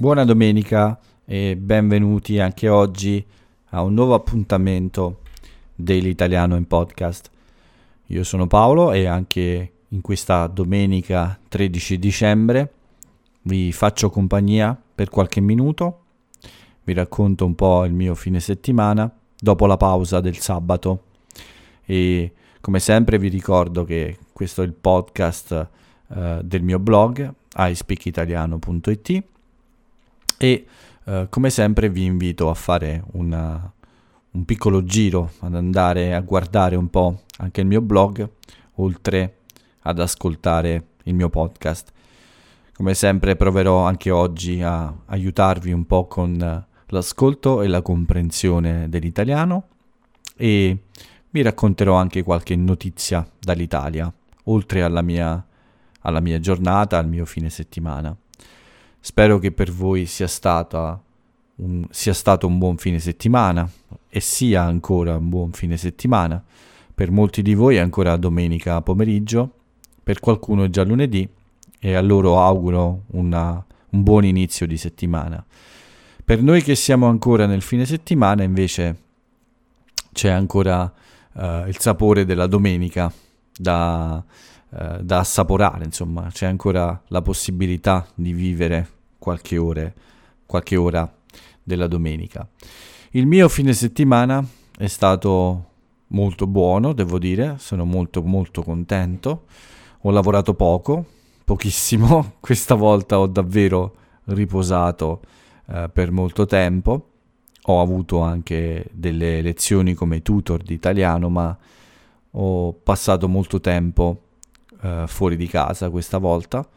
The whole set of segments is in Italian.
Buona domenica e benvenuti anche oggi a un nuovo appuntamento dell'Italiano in podcast. Io sono Paolo e anche in questa domenica 13 dicembre vi faccio compagnia per qualche minuto, vi racconto un po' il mio fine settimana dopo la pausa del sabato. E come sempre vi ricordo che questo è il podcast uh, del mio blog ispeakitaliano.it e uh, come sempre vi invito a fare una, un piccolo giro, ad andare a guardare un po' anche il mio blog, oltre ad ascoltare il mio podcast. Come sempre proverò anche oggi a aiutarvi un po' con l'ascolto e la comprensione dell'italiano e vi racconterò anche qualche notizia dall'Italia, oltre alla mia, alla mia giornata, al mio fine settimana. Spero che per voi sia, stata un, sia stato un buon fine settimana e sia ancora un buon fine settimana. Per molti di voi è ancora domenica pomeriggio, per qualcuno è già lunedì e a loro auguro una, un buon inizio di settimana. Per noi che siamo ancora nel fine settimana invece c'è ancora uh, il sapore della domenica da, uh, da, assaporare, insomma, c'è ancora la possibilità di vivere qualche, ore, qualche ora della domenica. Il mio fine settimana è stato molto buono, devo dire, sono molto molto contento. Ho lavorato poco, pochissimo, questa volta ho davvero riposato eh, per molto tempo ho avuto anche delle lezioni come tutor di italiano, ma ho passato molto tempo uh, fuori di casa questa volta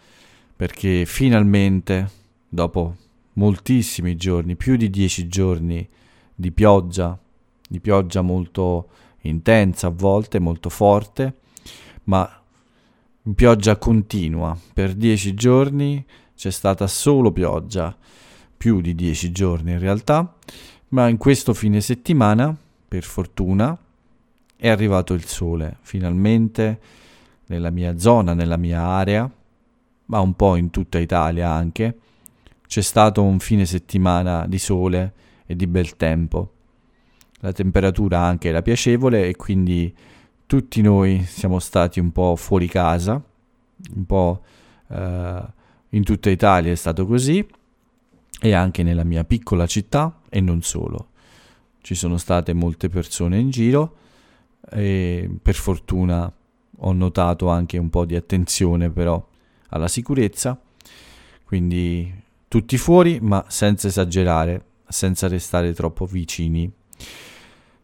perché finalmente, dopo moltissimi giorni, più di dieci giorni di pioggia, di pioggia molto intensa a volte, molto forte, ma pioggia continua. Per dieci giorni c'è stata solo pioggia, più di dieci giorni in realtà, ma in questo fine settimana, per fortuna, è arrivato il sole, finalmente nella mia zona, nella mia area, ma un po' in tutta Italia anche, c'è stato un fine settimana di sole e di bel tempo. La temperatura anche era piacevole e quindi tutti noi siamo stati un po' fuori casa, un po' eh, in tutta Italia è stato così e anche nella mia piccola città e non solo. Ci sono state molte persone in giro e per fortuna ho notato anche un po' di attenzione però alla sicurezza, quindi tutti fuori ma senza esagerare, senza restare troppo vicini.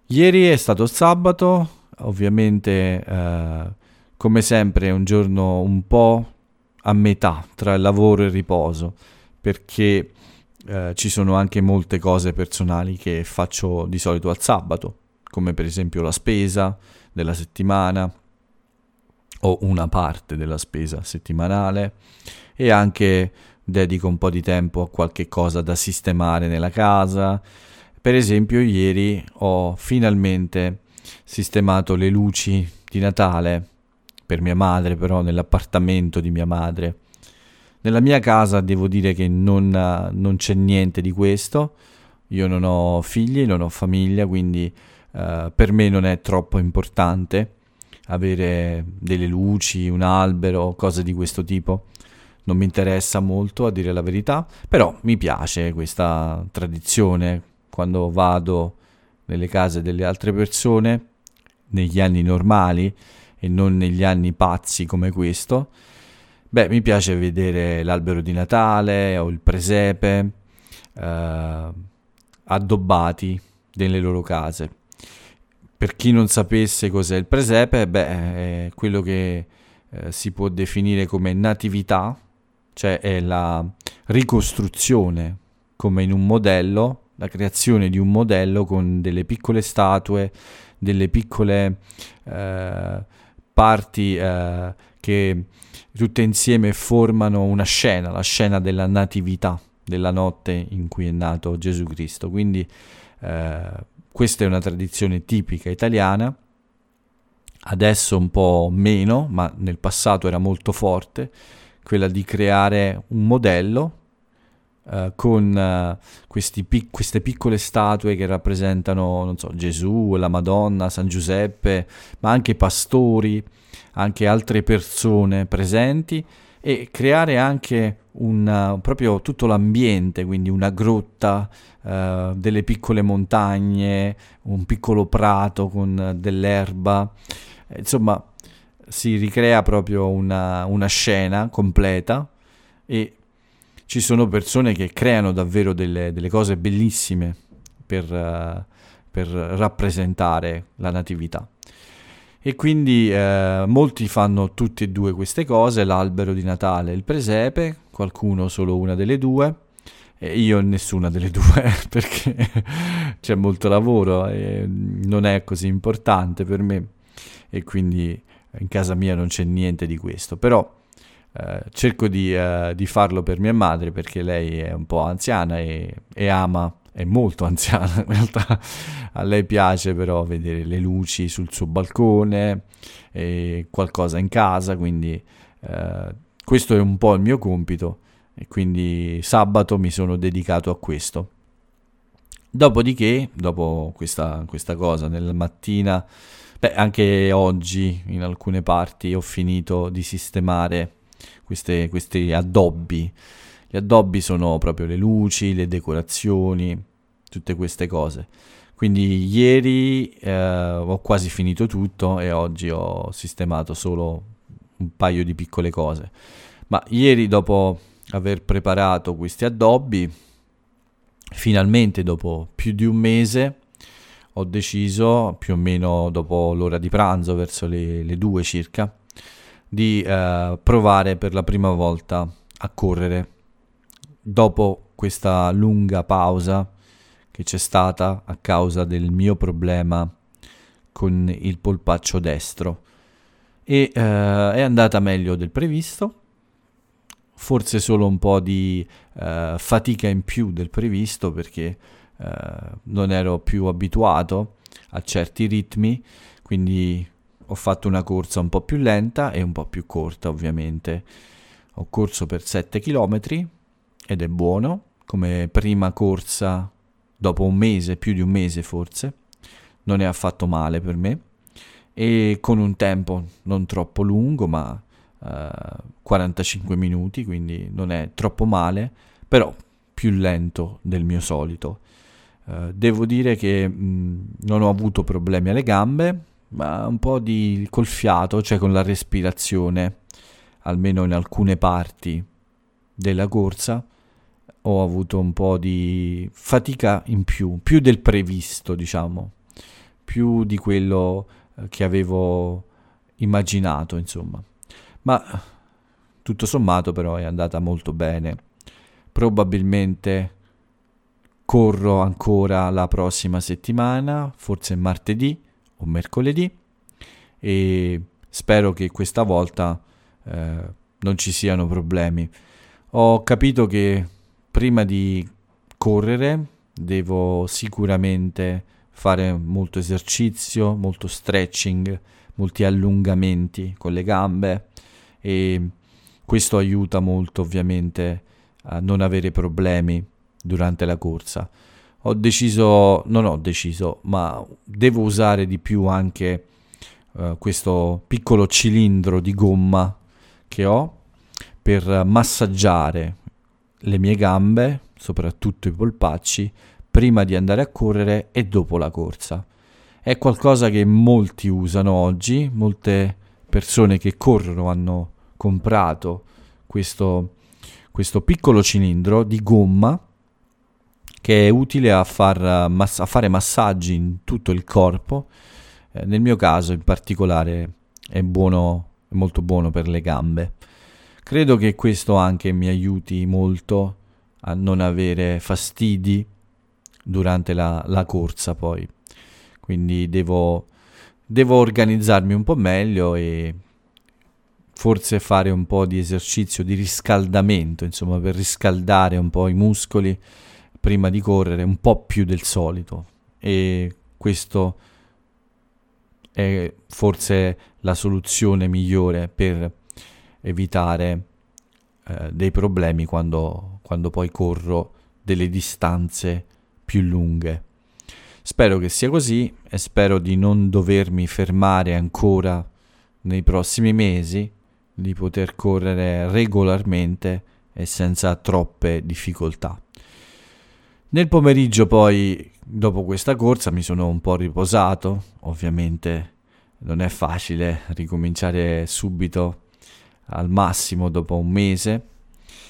Ieri è stato sabato, ovviamente eh, come sempre è un giorno un po' a metà tra il lavoro e il riposo, perché eh, ci sono anche molte cose personali che faccio di solito al sabato, come per esempio la spesa della settimana o una parte della spesa settimanale e anche dedico un po' di tempo a qualche cosa da sistemare nella casa. Per esempio ieri ho finalmente sistemato le luci di Natale per mia madre, però nell'appartamento di mia madre nella mia casa devo dire che non, non c'è niente di questo. Io non ho figli, non ho famiglia, quindi uh, per me non è troppo importante avere delle luci, un albero, cose di questo tipo. Non mi interessa molto, a dire la verità, però mi piace questa tradizione quando vado nelle case delle altre persone, negli anni normali e non negli anni pazzi come questo Beh, mi piace vedere l'albero di Natale o il presepe eh, addobbati nelle loro case. Per chi non sapesse cos'è il presepe, beh, è quello che eh, si può definire come natività, cioè è la ricostruzione come in un modello, la creazione di un modello con delle piccole statue, delle piccole eh, parti eh, che tutte insieme formano una scena, la scena della natività, della notte in cui è nato Gesù Cristo. Quindi eh, questa è una tradizione tipica italiana, adesso un po' meno, ma nel passato era molto forte, quella di creare un modello uh, con uh, pic- queste piccole statue che rappresentano, so, Gesù, la Madonna, San Giuseppe, ma anche pastori, anche altre persone presenti e creare anche un, proprio tutto l'ambiente, quindi una grotta, uh, delle piccole montagne, un piccolo prato con dell'erba, insomma si ricrea proprio una, una scena completa e ci sono persone che creano davvero delle, delle cose bellissime per, uh, per, rappresentare la natività. E quindi uh, molti fanno tutte e due queste cose, l'albero di Natale e il presepe, qualcuno solo una delle due, e io nessuna delle due perché c'è molto lavoro e non è così importante per me e quindi in casa mia non c'è niente di questo, però eh, cerco di, eh, di, farlo per mia madre perché lei è un po' anziana e, e, ama, è molto anziana in realtà, a lei piace però vedere le luci sul suo balcone e qualcosa in casa, quindi eh, questo è un po' il mio compito e quindi sabato mi sono dedicato a questo. Dopodiché, dopo questa, questa cosa, nella mattina Beh, anche oggi in alcune parti ho finito di sistemare queste, questi addobbi. Gli addobbi sono proprio le luci, le decorazioni, tutte queste cose. Quindi ieri eh, ho quasi finito tutto e oggi ho sistemato solo un paio di piccole cose. Ma ieri dopo aver preparato questi addobbi, finalmente dopo più di un mese ho deciso, più o meno dopo l'ora di pranzo, verso le, le due circa, di eh, provare per la prima volta a correre. Dopo questa lunga pausa che c'è stata a causa del mio problema con il polpaccio destro. E eh, è andata meglio del previsto, forse solo un po' di eh, fatica in più del previsto perché eh, non ero più abituato a certi ritmi, quindi ho fatto una corsa un po' più lenta e un po' più corta ovviamente. Ho corso per 7 km ed è buono, come prima corsa dopo un mese, più di un mese forse, non è affatto male per me e con un tempo non troppo lungo ma uh, 45 minuti, quindi non è troppo male, però più lento del mio solito. Uh, devo dire che mh, non ho avuto problemi alle gambe, ma un po' di col fiato, cioè con la respirazione, almeno in alcune parti della corsa, ho avuto un po' di fatica in più, più del previsto, diciamo, più di quello eh, che avevo immaginato, insomma. Ma tutto sommato però è andata molto bene. Probabilmente corro ancora la prossima settimana, forse martedì o mercoledì e spero che questa volta eh, non ci siano problemi. Ho capito che prima di correre devo sicuramente fare molto esercizio, molto stretching, molti allungamenti con le gambe e questo aiuta molto ovviamente a non avere problemi durante la corsa. Ho deciso, non ho deciso, ma devo usare di più anche uh, questo piccolo cilindro di gomma che ho per massaggiare le mie gambe, soprattutto i polpacci, prima di andare a correre e dopo la corsa. È qualcosa che molti usano oggi, molte persone che corrono hanno comprato questo, questo piccolo cilindro di gomma che è utile a, far, a fare massaggi in tutto il corpo. Eh, nel mio caso in particolare è, buono, è molto buono per le gambe. Credo che questo anche mi aiuti molto a non avere fastidi durante la, la corsa poi. Quindi devo, devo organizzarmi un po' meglio e forse fare un po' di esercizio di riscaldamento, insomma, per riscaldare un po' i muscoli prima di correre un po' più del solito e questo è forse la soluzione migliore per evitare eh, dei problemi quando, quando poi corro delle distanze più lunghe. Spero che sia così e spero di non dovermi fermare ancora nei prossimi mesi, di poter correre regolarmente e senza troppe difficoltà. Nel pomeriggio poi, dopo questa corsa, mi sono un po' riposato, ovviamente non è facile ricominciare subito al massimo dopo un mese,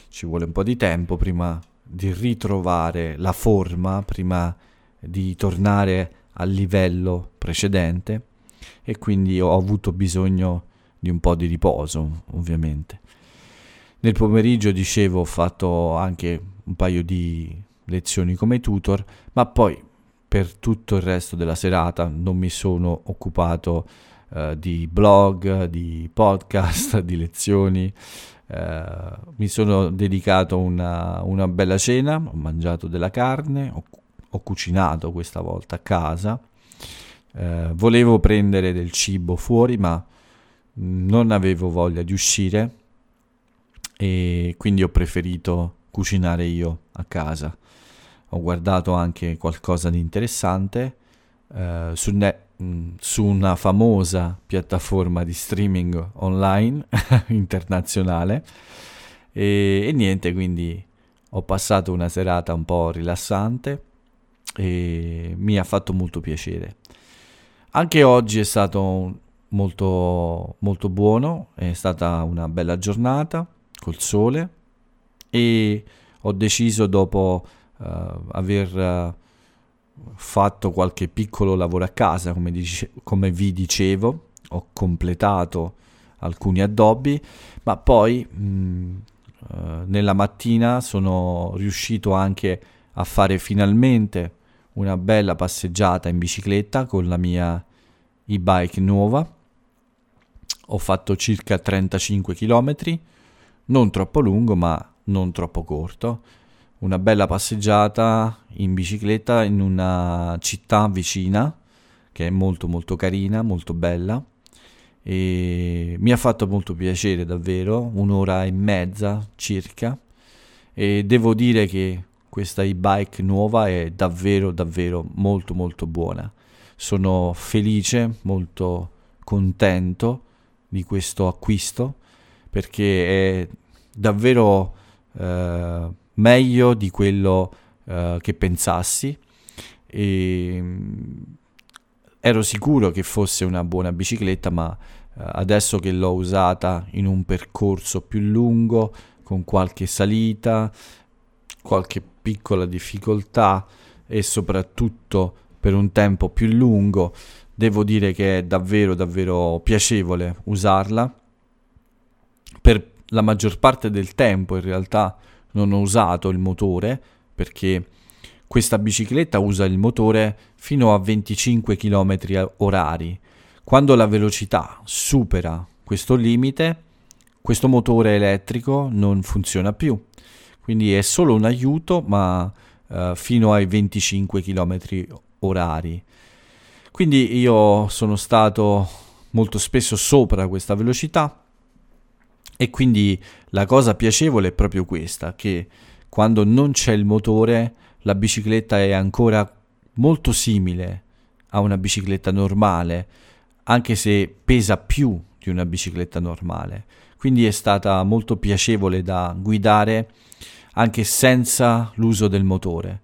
ci vuole un po' di tempo prima di ritrovare la forma, prima di tornare al livello precedente e quindi ho avuto bisogno di un po' di riposo, ovviamente. Nel pomeriggio, dicevo, ho fatto anche un paio di lezioni come tutor, ma poi per tutto il resto della serata non mi sono occupato uh, di blog, di podcast, di lezioni. Uh, mi sono dedicato una, una bella cena, ho mangiato della carne, ho, ho cucinato questa volta a casa. Uh, volevo prendere del cibo fuori, ma non avevo voglia di uscire e quindi ho preferito cucinare io a casa ho guardato anche qualcosa di interessante eh, su, ne- mm, su, una famosa piattaforma di streaming online internazionale e, e niente, quindi ho passato una serata un po' rilassante e mi ha fatto molto piacere. Anche oggi è stato molto, molto buono, è stata una bella giornata col sole e ho deciso dopo uh, aver uh, fatto qualche piccolo lavoro a casa, come, dice, come vi dicevo, ho completato alcuni addobbi, ma poi mh, uh, nella mattina sono riuscito anche a fare finalmente una bella passeggiata in bicicletta con la mia e-bike nuova. Ho fatto circa 35 km, non troppo lungo ma non troppo corto una bella passeggiata in bicicletta in una città vicina che è molto molto carina, molto bella e mi ha fatto molto piacere davvero, un'ora e mezza circa e devo dire che questa e-bike nuova è davvero davvero molto molto buona. Sono felice, molto contento di questo acquisto perché è davvero eh, meglio di quello uh, che pensassi. E mm, ero sicuro che fosse una buona bicicletta ma uh, adesso che l'ho usata in un percorso più lungo con qualche salita qualche piccola difficoltà e soprattutto per un tempo più lungo devo dire che è davvero davvero piacevole usarla. Per la maggior parte del tempo in realtà non ho usato il motore perché questa bicicletta usa il motore fino a 25 km orari. Quando la velocità supera questo limite, questo motore elettrico non funziona più. Quindi è solo un aiuto, ma uh, fino ai 25 km orari. Quindi io sono stato molto spesso sopra questa velocità e quindi la cosa piacevole è proprio questa, che quando non c'è il motore la bicicletta è ancora molto simile a una bicicletta normale, anche se pesa più di una bicicletta normale. Quindi è stata molto piacevole da guidare anche senza l'uso del motore.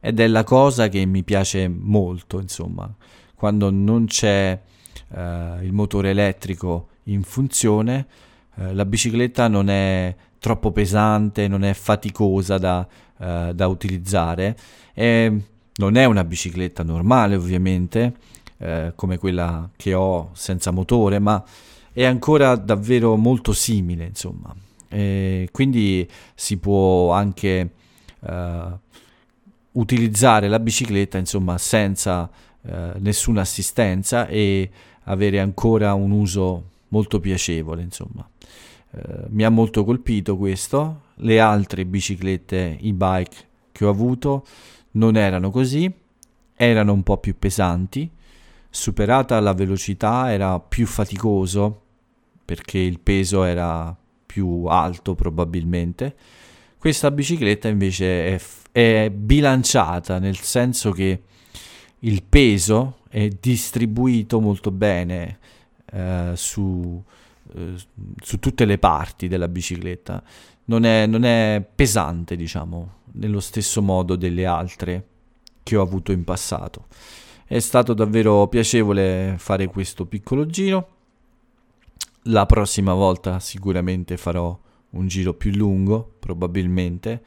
Ed è la cosa che mi piace molto, insomma, quando non c'è eh, il motore elettrico in funzione, eh, la bicicletta non è troppo pesante, non è faticosa da, uh, da utilizzare. E non è una bicicletta normale ovviamente, uh, come quella che ho senza motore, ma è ancora davvero molto simile, insomma. E quindi si può anche utilizzare la bicicletta, insomma, senza nessuna assistenza e avere ancora un uso molto piacevole, insomma. Eh, mi ha molto colpito questo. Le altre biciclette e-bike che ho avuto non erano così, erano un po' più pesanti. Superata la velocità era più faticoso perché il peso era più alto probabilmente. Questa bicicletta invece è, è bilanciata nel senso che il peso è distribuito molto bene eh, su, eh, su, tutte le parti della bicicletta. Non è, non è pesante, diciamo, nello stesso modo delle altre che ho avuto in passato. È stato davvero piacevole fare questo piccolo giro. La prossima volta sicuramente farò un giro più lungo, probabilmente.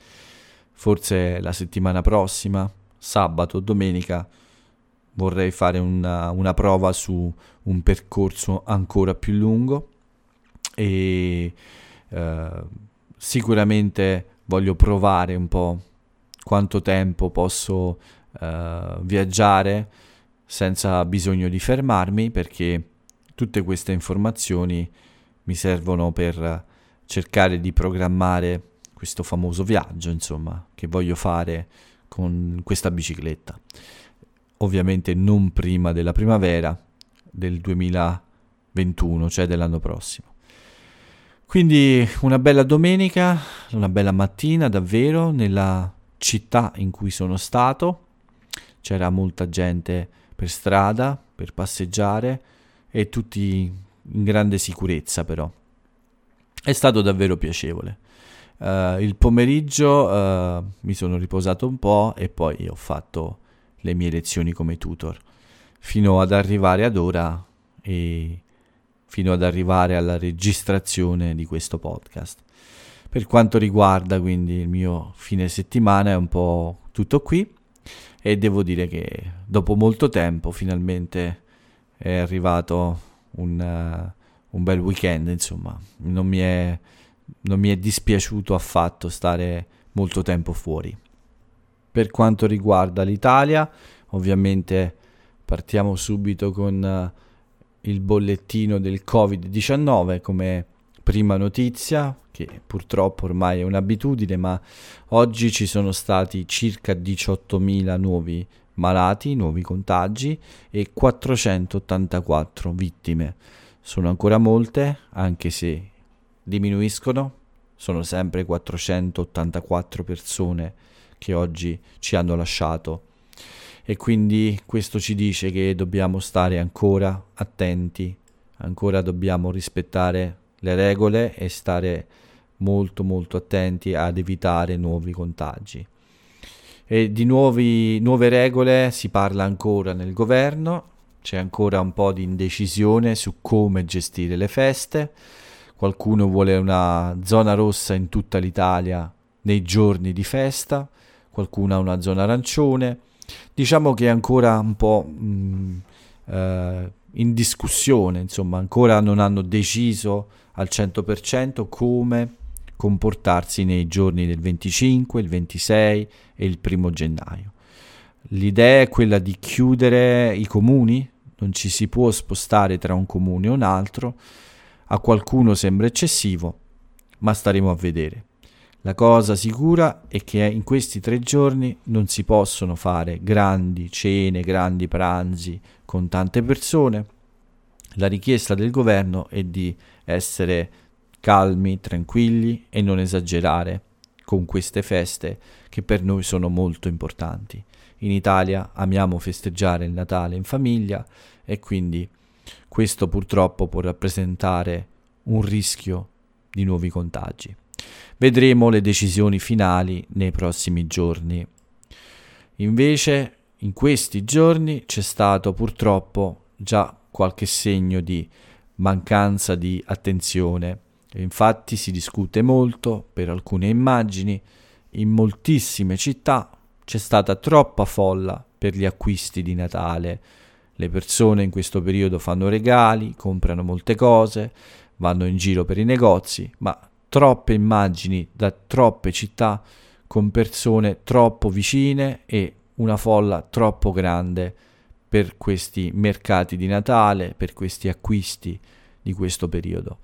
Forse la settimana prossima, sabato domenica, vorrei fare una, una prova su un percorso ancora più lungo e eh, sicuramente voglio provare un po' quanto tempo posso eh, viaggiare senza bisogno di fermarmi perché tutte queste informazioni mi servono per cercare di programmare questo famoso viaggio, insomma, che voglio fare con questa bicicletta ovviamente non prima della primavera del 2021, cioè dell'anno prossimo. Quindi una bella domenica, una bella mattina davvero nella città in cui sono stato. C'era molta gente per strada, per passeggiare e tutti in grande sicurezza però. È stato davvero piacevole. Uh, il pomeriggio uh, mi sono riposato un po' e poi ho fatto le mie lezioni come tutor, fino ad arrivare ad ora e fino ad arrivare alla registrazione di questo podcast. Per quanto riguarda quindi il mio fine settimana è un po' tutto qui e devo dire che dopo molto tempo finalmente è arrivato un, uh, un bel weekend, insomma, non mi, è, non mi è dispiaciuto affatto stare molto tempo fuori. Per quanto riguarda l'Italia, ovviamente partiamo subito con uh, il bollettino del Covid-19 come prima notizia, che purtroppo ormai è un'abitudine, ma oggi ci sono stati circa 18.000 nuovi malati, nuovi contagi e 484 vittime. Sono ancora molte, anche se diminuiscono, sono sempre 484 persone che oggi ci hanno lasciato e quindi questo ci dice che dobbiamo stare ancora attenti, ancora dobbiamo rispettare le regole e stare molto molto attenti ad evitare nuovi contagi. E di nuovi, nuove regole si parla ancora nel governo, c'è ancora un po' di indecisione su come gestire le feste, qualcuno vuole una zona rossa in tutta l'Italia nei giorni di festa, qualcuno ha una zona arancione. Diciamo che è ancora un po' mh, mm, eh, in discussione, insomma, ancora non hanno deciso al 100% come comportarsi nei giorni del 25, il 26 e il primo gennaio. L'idea è quella di chiudere i comuni, non ci si può spostare tra un comune e un altro, a qualcuno sembra eccessivo, ma staremo a vedere. La cosa sicura è che in questi tre giorni non si possono fare grandi cene, grandi pranzi con tante persone. La richiesta del governo è di essere calmi, tranquilli e non esagerare con queste feste che per noi sono molto importanti. In Italia amiamo festeggiare il Natale in famiglia e quindi questo purtroppo può rappresentare un rischio di nuovi contagi. Vedremo le decisioni finali nei prossimi giorni. Invece, in questi giorni c'è stato purtroppo già qualche segno di mancanza di attenzione. Infatti si discute molto per alcune immagini. In moltissime città c'è stata troppa folla per gli acquisti di Natale. Le persone in questo periodo fanno regali, comprano molte cose, vanno in giro per i negozi, ma troppe immagini da troppe città con persone troppo vicine e una folla troppo grande per questi mercati di Natale, per questi acquisti di questo periodo.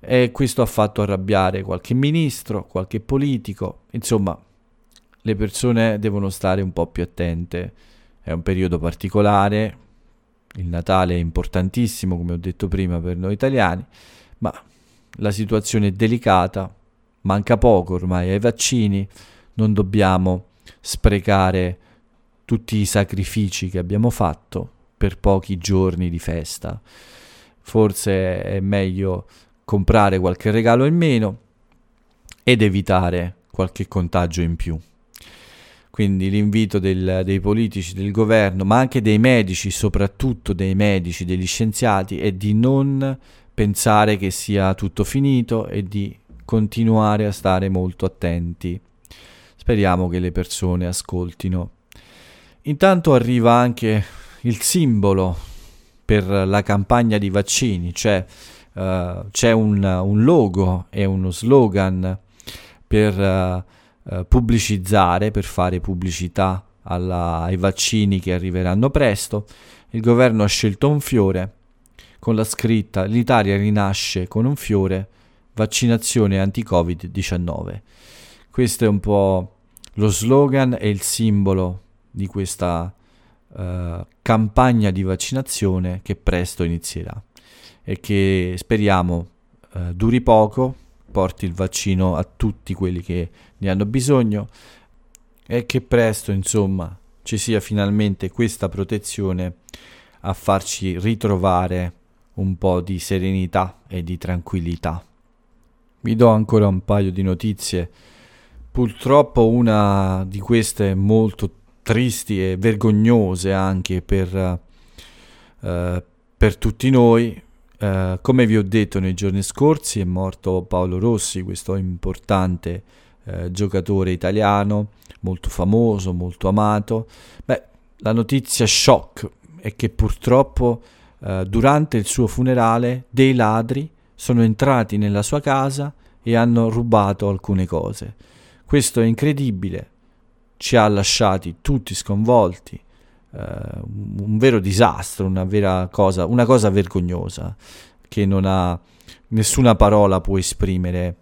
E questo ha fatto arrabbiare qualche ministro, qualche politico, insomma, le persone devono stare un po' più attente. È un periodo particolare, il Natale è importantissimo, come ho detto prima, per noi italiani, ma la situazione è delicata, manca poco ormai ai vaccini, non dobbiamo sprecare tutti i sacrifici che abbiamo fatto per pochi giorni di festa. Forse è meglio comprare qualche regalo in meno ed evitare qualche contagio in più. Quindi l'invito del, dei politici, del governo, ma anche dei medici, soprattutto dei medici, degli scienziati, è di non pensare che sia tutto finito e di continuare a stare molto attenti. Speriamo che le persone ascoltino. Intanto arriva anche il simbolo per la campagna di vaccini, cioè uh, c'è un, un, logo e uno slogan per uh, uh, pubblicizzare, per fare pubblicità alla, ai vaccini che arriveranno presto. Il governo ha scelto un fiore con la scritta L'Italia rinasce con un fiore, vaccinazione anti-Covid-19. Questo è un po' lo slogan e il simbolo di questa uh, campagna di vaccinazione che presto inizierà e che speriamo uh, duri poco, porti il vaccino a tutti quelli che ne hanno bisogno e che presto, insomma, ci sia finalmente questa protezione a farci ritrovare un po' di serenità e di tranquillità. Vi do ancora un paio di notizie. Purtroppo una di queste molto tristi e vergognose anche per, uh, per tutti noi. Uh, come vi ho detto nei giorni scorsi è morto Paolo Rossi, questo importante uh, giocatore italiano, molto famoso, molto amato. Beh, la notizia shock è che purtroppo durante il suo funerale dei ladri sono entrati nella sua casa e hanno rubato alcune cose. Questo è incredibile, ci ha lasciati tutti sconvolti, uh, un vero disastro, una vera cosa, una cosa vergognosa che non ha nessuna parola può esprimere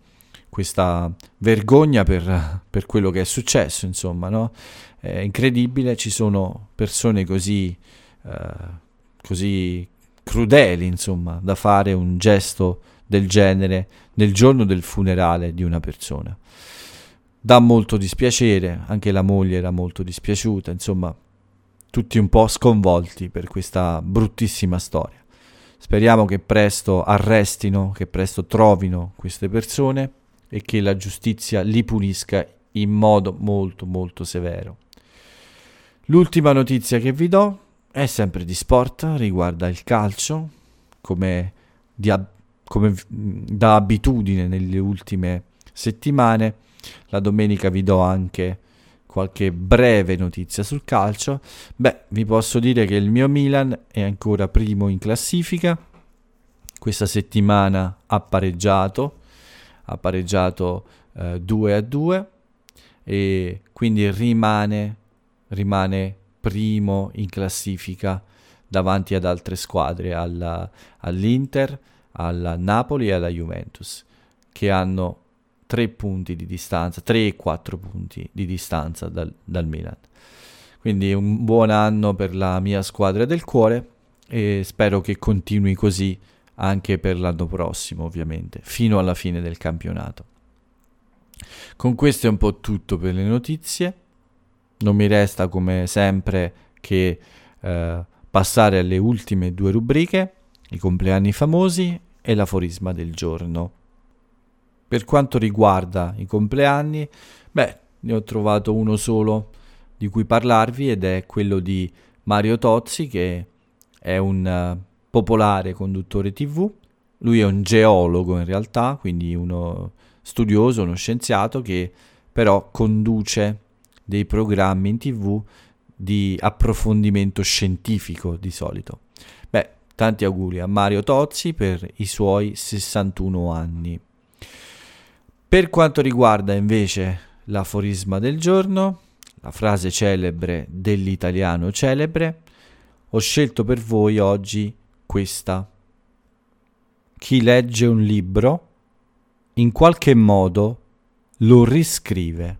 questa vergogna per, per quello che è successo, insomma, no? È incredibile, ci sono persone così, uh, così crudeli, insomma, da fare un gesto del genere nel giorno del funerale di una persona dà molto dispiacere, anche la moglie era molto dispiaciuta, insomma, tutti un po' sconvolti per questa bruttissima storia. Speriamo che presto arrestino, che presto trovino queste persone e che la giustizia li punisca in modo molto molto severo. L'ultima notizia che vi do è sempre di sport, riguarda il calcio, come, ab- come da abitudine nelle ultime settimane la domenica vi do anche qualche breve notizia sul calcio. Beh, vi posso dire che il mio Milan è ancora primo in classifica. Questa settimana ha pareggiato, ha pareggiato eh, 2 a 2 e quindi rimane, rimane primo in classifica davanti ad altre squadre, alla, all'Inter, alla Napoli e alla Juventus, che hanno 3 punti di distanza, 3 e 4 punti di distanza dal, dal Milan. Quindi un buon anno per la mia squadra del cuore e spero che continui così anche per l'anno prossimo, ovviamente, fino alla fine del campionato. Con questo è un po' tutto per le notizie. Non mi resta come sempre che eh, passare alle ultime due rubriche, i compleanni famosi e l'aforisma del giorno. Per quanto riguarda i compleanni, beh, ne ho trovato uno solo di cui parlarvi ed è quello di Mario Tozzi che è un uh, popolare conduttore TV. Lui è un geologo in realtà, quindi uno studioso, uno scienziato che però conduce dei programmi in TV di approfondimento scientifico di solito. Beh, tanti auguri a Mario Tozzi per i suoi 61 anni. Per quanto riguarda invece l'aforisma del giorno, la frase celebre dell'italiano celebre, ho scelto per voi oggi questa. Chi legge un libro in qualche modo lo riscrive.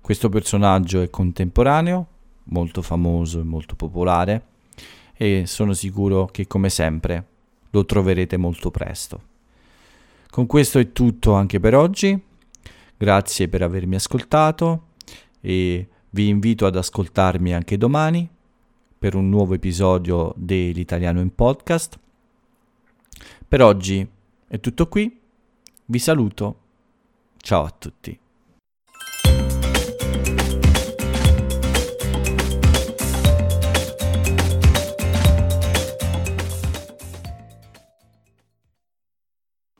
Questo personaggio è contemporaneo, molto famoso e molto popolare e sono sicuro che come sempre lo troverete molto presto. Con questo è tutto anche per oggi. Grazie per avermi ascoltato e vi invito ad ascoltarmi anche domani per un nuovo episodio dell'Italiano in Podcast. Per oggi è tutto qui, vi saluto, ciao a tutti.